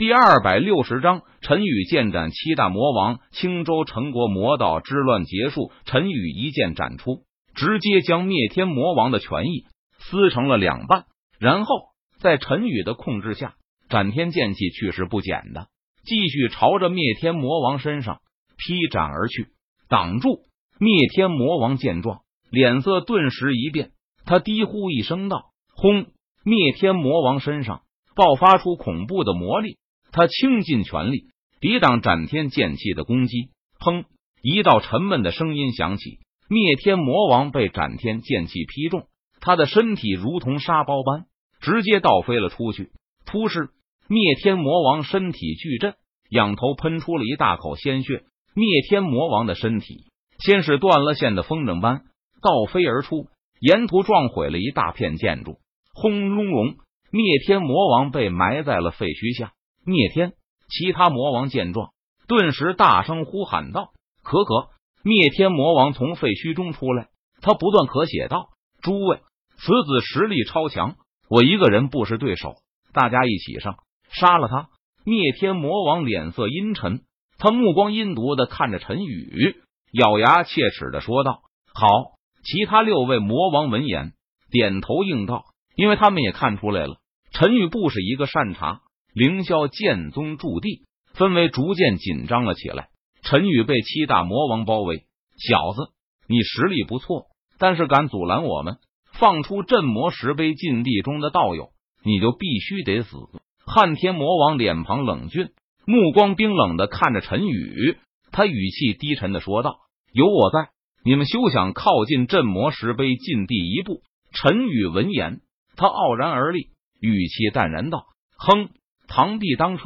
第二百六十章，陈宇剑斩七大魔王。青州陈国魔道之乱结束，陈宇一剑斩出，直接将灭天魔王的权益撕成了两半。然后在陈宇的控制下，斩天剑气去势不减的继续朝着灭天魔王身上劈斩而去，挡住。灭天魔王见状，脸色顿时一变，他低呼一声道：“轰！”灭天魔王身上爆发出恐怖的魔力。他倾尽全力抵挡斩天剑气的攻击，砰！一道沉闷的声音响起，灭天魔王被斩天剑气劈中，他的身体如同沙包般直接倒飞了出去。突施，灭天魔王身体巨震，仰头喷出了一大口鲜血。灭天魔王的身体先是断了线的风筝般倒飞而出，沿途撞毁了一大片建筑。轰隆隆！灭天魔王被埋在了废墟下。灭天，其他魔王见状，顿时大声呼喊道：“可可！”灭天魔王从废墟中出来，他不断咳血道：“诸位，此子实力超强，我一个人不是对手，大家一起上，杀了他！”灭天魔王脸色阴沉，他目光阴毒的看着陈宇，咬牙切齿的说道：“好！”其他六位魔王闻言点头应道，因为他们也看出来了，陈宇不是一个善茬。凌霄剑宗驻地氛围逐渐紧张了起来。陈宇被七大魔王包围，小子，你实力不错，但是敢阻拦我们放出镇魔石碑禁地中的道友，你就必须得死！汉天魔王脸庞冷峻，目光冰冷的看着陈宇，他语气低沉的说道：“有我在，你们休想靠近镇魔石碑禁地一步。”陈宇闻言，他傲然而立，语气淡然道：“哼。”螳臂当车，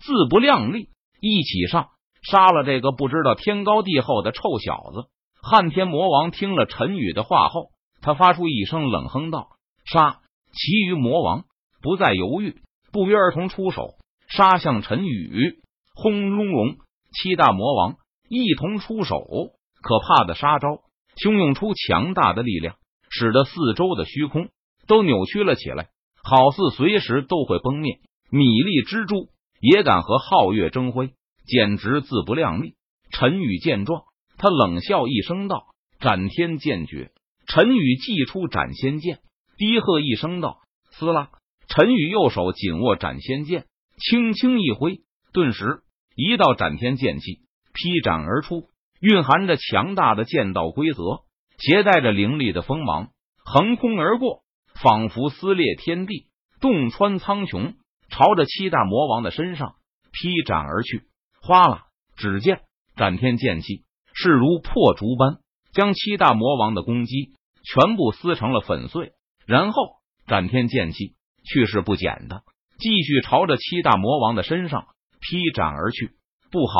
自不量力！一起上，杀了这个不知道天高地厚的臭小子！汉天魔王听了陈宇的话后，他发出一声冷哼道：“杀！”其余魔王不再犹豫，不约而同出手，杀向陈宇。轰隆隆！七大魔王一同出手，可怕的杀招汹涌出强大的力量，使得四周的虚空都扭曲了起来，好似随时都会崩灭。米粒蜘蛛也敢和皓月争辉，简直自不量力。陈宇见状，他冷笑一声道：“斩天剑诀！”陈宇祭出斩仙剑，低喝一声道：“撕拉！”陈宇右手紧握斩仙剑，轻轻一挥，顿时一道斩天剑气劈斩而出，蕴含着强大的剑道规则，携带着凌厉的锋芒，横空而过，仿佛撕裂天地，洞穿苍穹。朝着七大魔王的身上劈斩而去，哗啦！只见斩天剑气势如破竹般将七大魔王的攻击全部撕成了粉碎。然后斩天剑气去势不减的继续朝着七大魔王的身上劈斩而去。不好，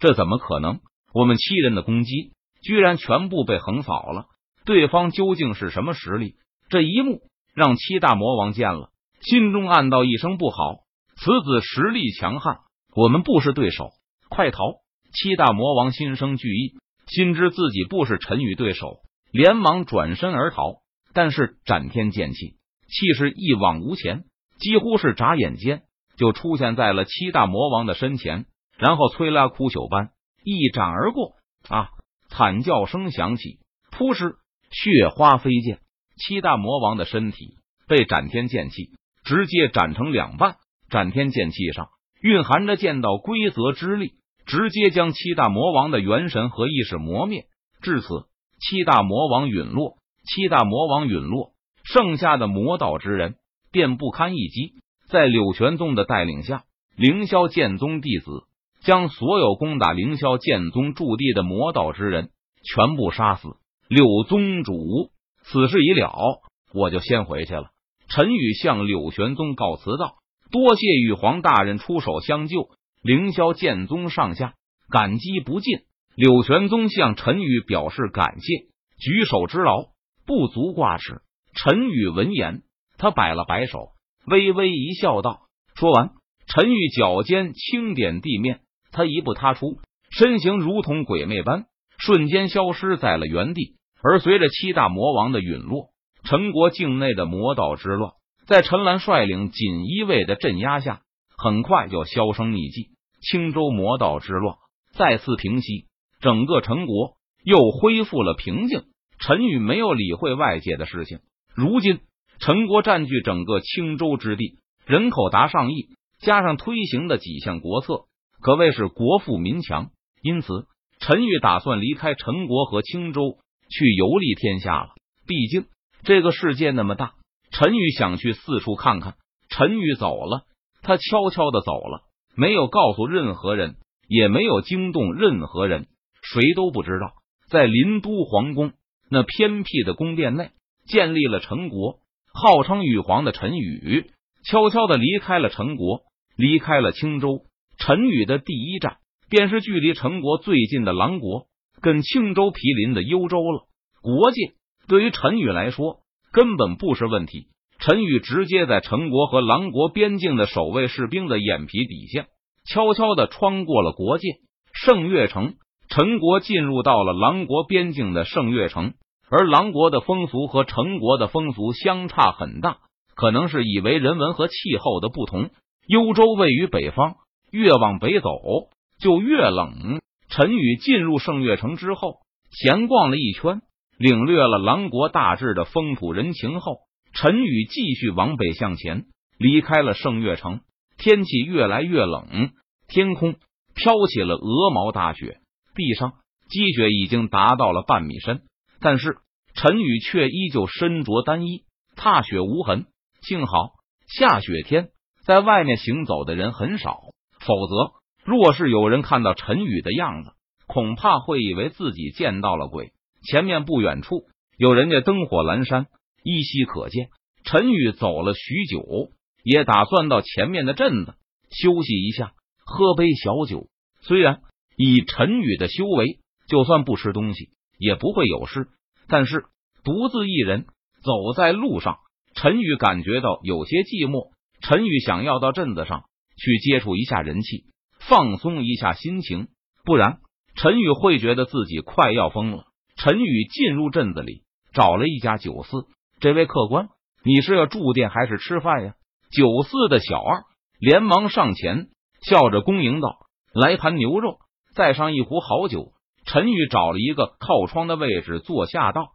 这怎么可能？我们七人的攻击居然全部被横扫了！对方究竟是什么实力？这一幕让七大魔王见了。心中暗道一声不好，此子实力强悍，我们不是对手，快逃！七大魔王心生惧意，心知自己不是陈宇对手，连忙转身而逃。但是斩天剑气气势一往无前，几乎是眨眼间就出现在了七大魔王的身前，然后摧拉枯朽般一斩而过。啊！惨叫声响起，扑哧，血花飞溅，七大魔王的身体被斩天剑气。直接斩成两半，斩天剑气上蕴含着剑道规则之力，直接将七大魔王的元神和意识磨灭。至此，七大魔王陨落。七大魔王陨落，剩下的魔道之人便不堪一击。在柳玄宗的带领下，凌霄剑宗弟子将所有攻打凌霄剑宗驻地的魔道之人全部杀死。柳宗主，此事已了，我就先回去了。陈宇向柳玄宗告辞道：“多谢玉皇大人出手相救，凌霄剑宗上下感激不尽。”柳玄宗向陈宇表示感谢，举手之劳不足挂齿。陈宇闻言，他摆了摆手，微微一笑，道：“说完，陈宇脚尖轻点地面，他一步踏出，身形如同鬼魅般，瞬间消失在了原地。而随着七大魔王的陨落。陈国境内的魔道之乱，在陈兰率领锦衣卫的镇压下，很快就销声匿迹。青州魔道之乱再次平息，整个陈国又恢复了平静。陈宇没有理会外界的事情。如今陈国占据整个青州之地，人口达上亿，加上推行的几项国策，可谓是国富民强。因此，陈宇打算离开陈国和青州，去游历天下了。毕竟这个世界那么大，陈宇想去四处看看。陈宇走了，他悄悄的走了。没有告诉任何人，也没有惊动任何人，谁都不知道，在临都皇宫那偏僻的宫殿内建立了陈国。号称羽皇的陈宇悄悄的离开了陈国，离开了青州。陈宇的第一站便是距离陈国最近的狼国，跟青州毗邻的幽州了。国界对于陈宇来说根本不是问题。陈宇直接在陈国和狼国边境的守卫士兵的眼皮底下，悄悄的穿过了国界。圣月城，陈国进入到了狼国边境的圣月城，而狼国的风俗和陈国的风俗相差很大，可能是以为人文和气候的不同。幽州位于北方，越往北走就越冷。陈宇进入圣月城之后，闲逛了一圈，领略了狼国大致的风土人情后。陈宇继续往北向前，离开了圣月城。天气越来越冷，天空飘起了鹅毛大雪，地上积雪已经达到了半米深。但是陈宇却依旧身着单衣，踏雪无痕。幸好下雪天在外面行走的人很少，否则若是有人看到陈宇的样子，恐怕会以为自己见到了鬼。前面不远处有人家灯火阑珊。依稀可见，陈宇走了许久，也打算到前面的镇子休息一下，喝杯小酒。虽然以陈宇的修为，就算不吃东西也不会有事，但是独自一人走在路上，陈宇感觉到有些寂寞。陈宇想要到镇子上去接触一下人气，放松一下心情，不然陈宇会觉得自己快要疯了。陈宇进入镇子里，找了一家酒肆。这位客官，你是要住店还是吃饭呀？酒肆的小二连忙上前，笑着恭迎道：“来盘牛肉，再上一壶好酒。”陈宇找了一个靠窗的位置坐下，道：“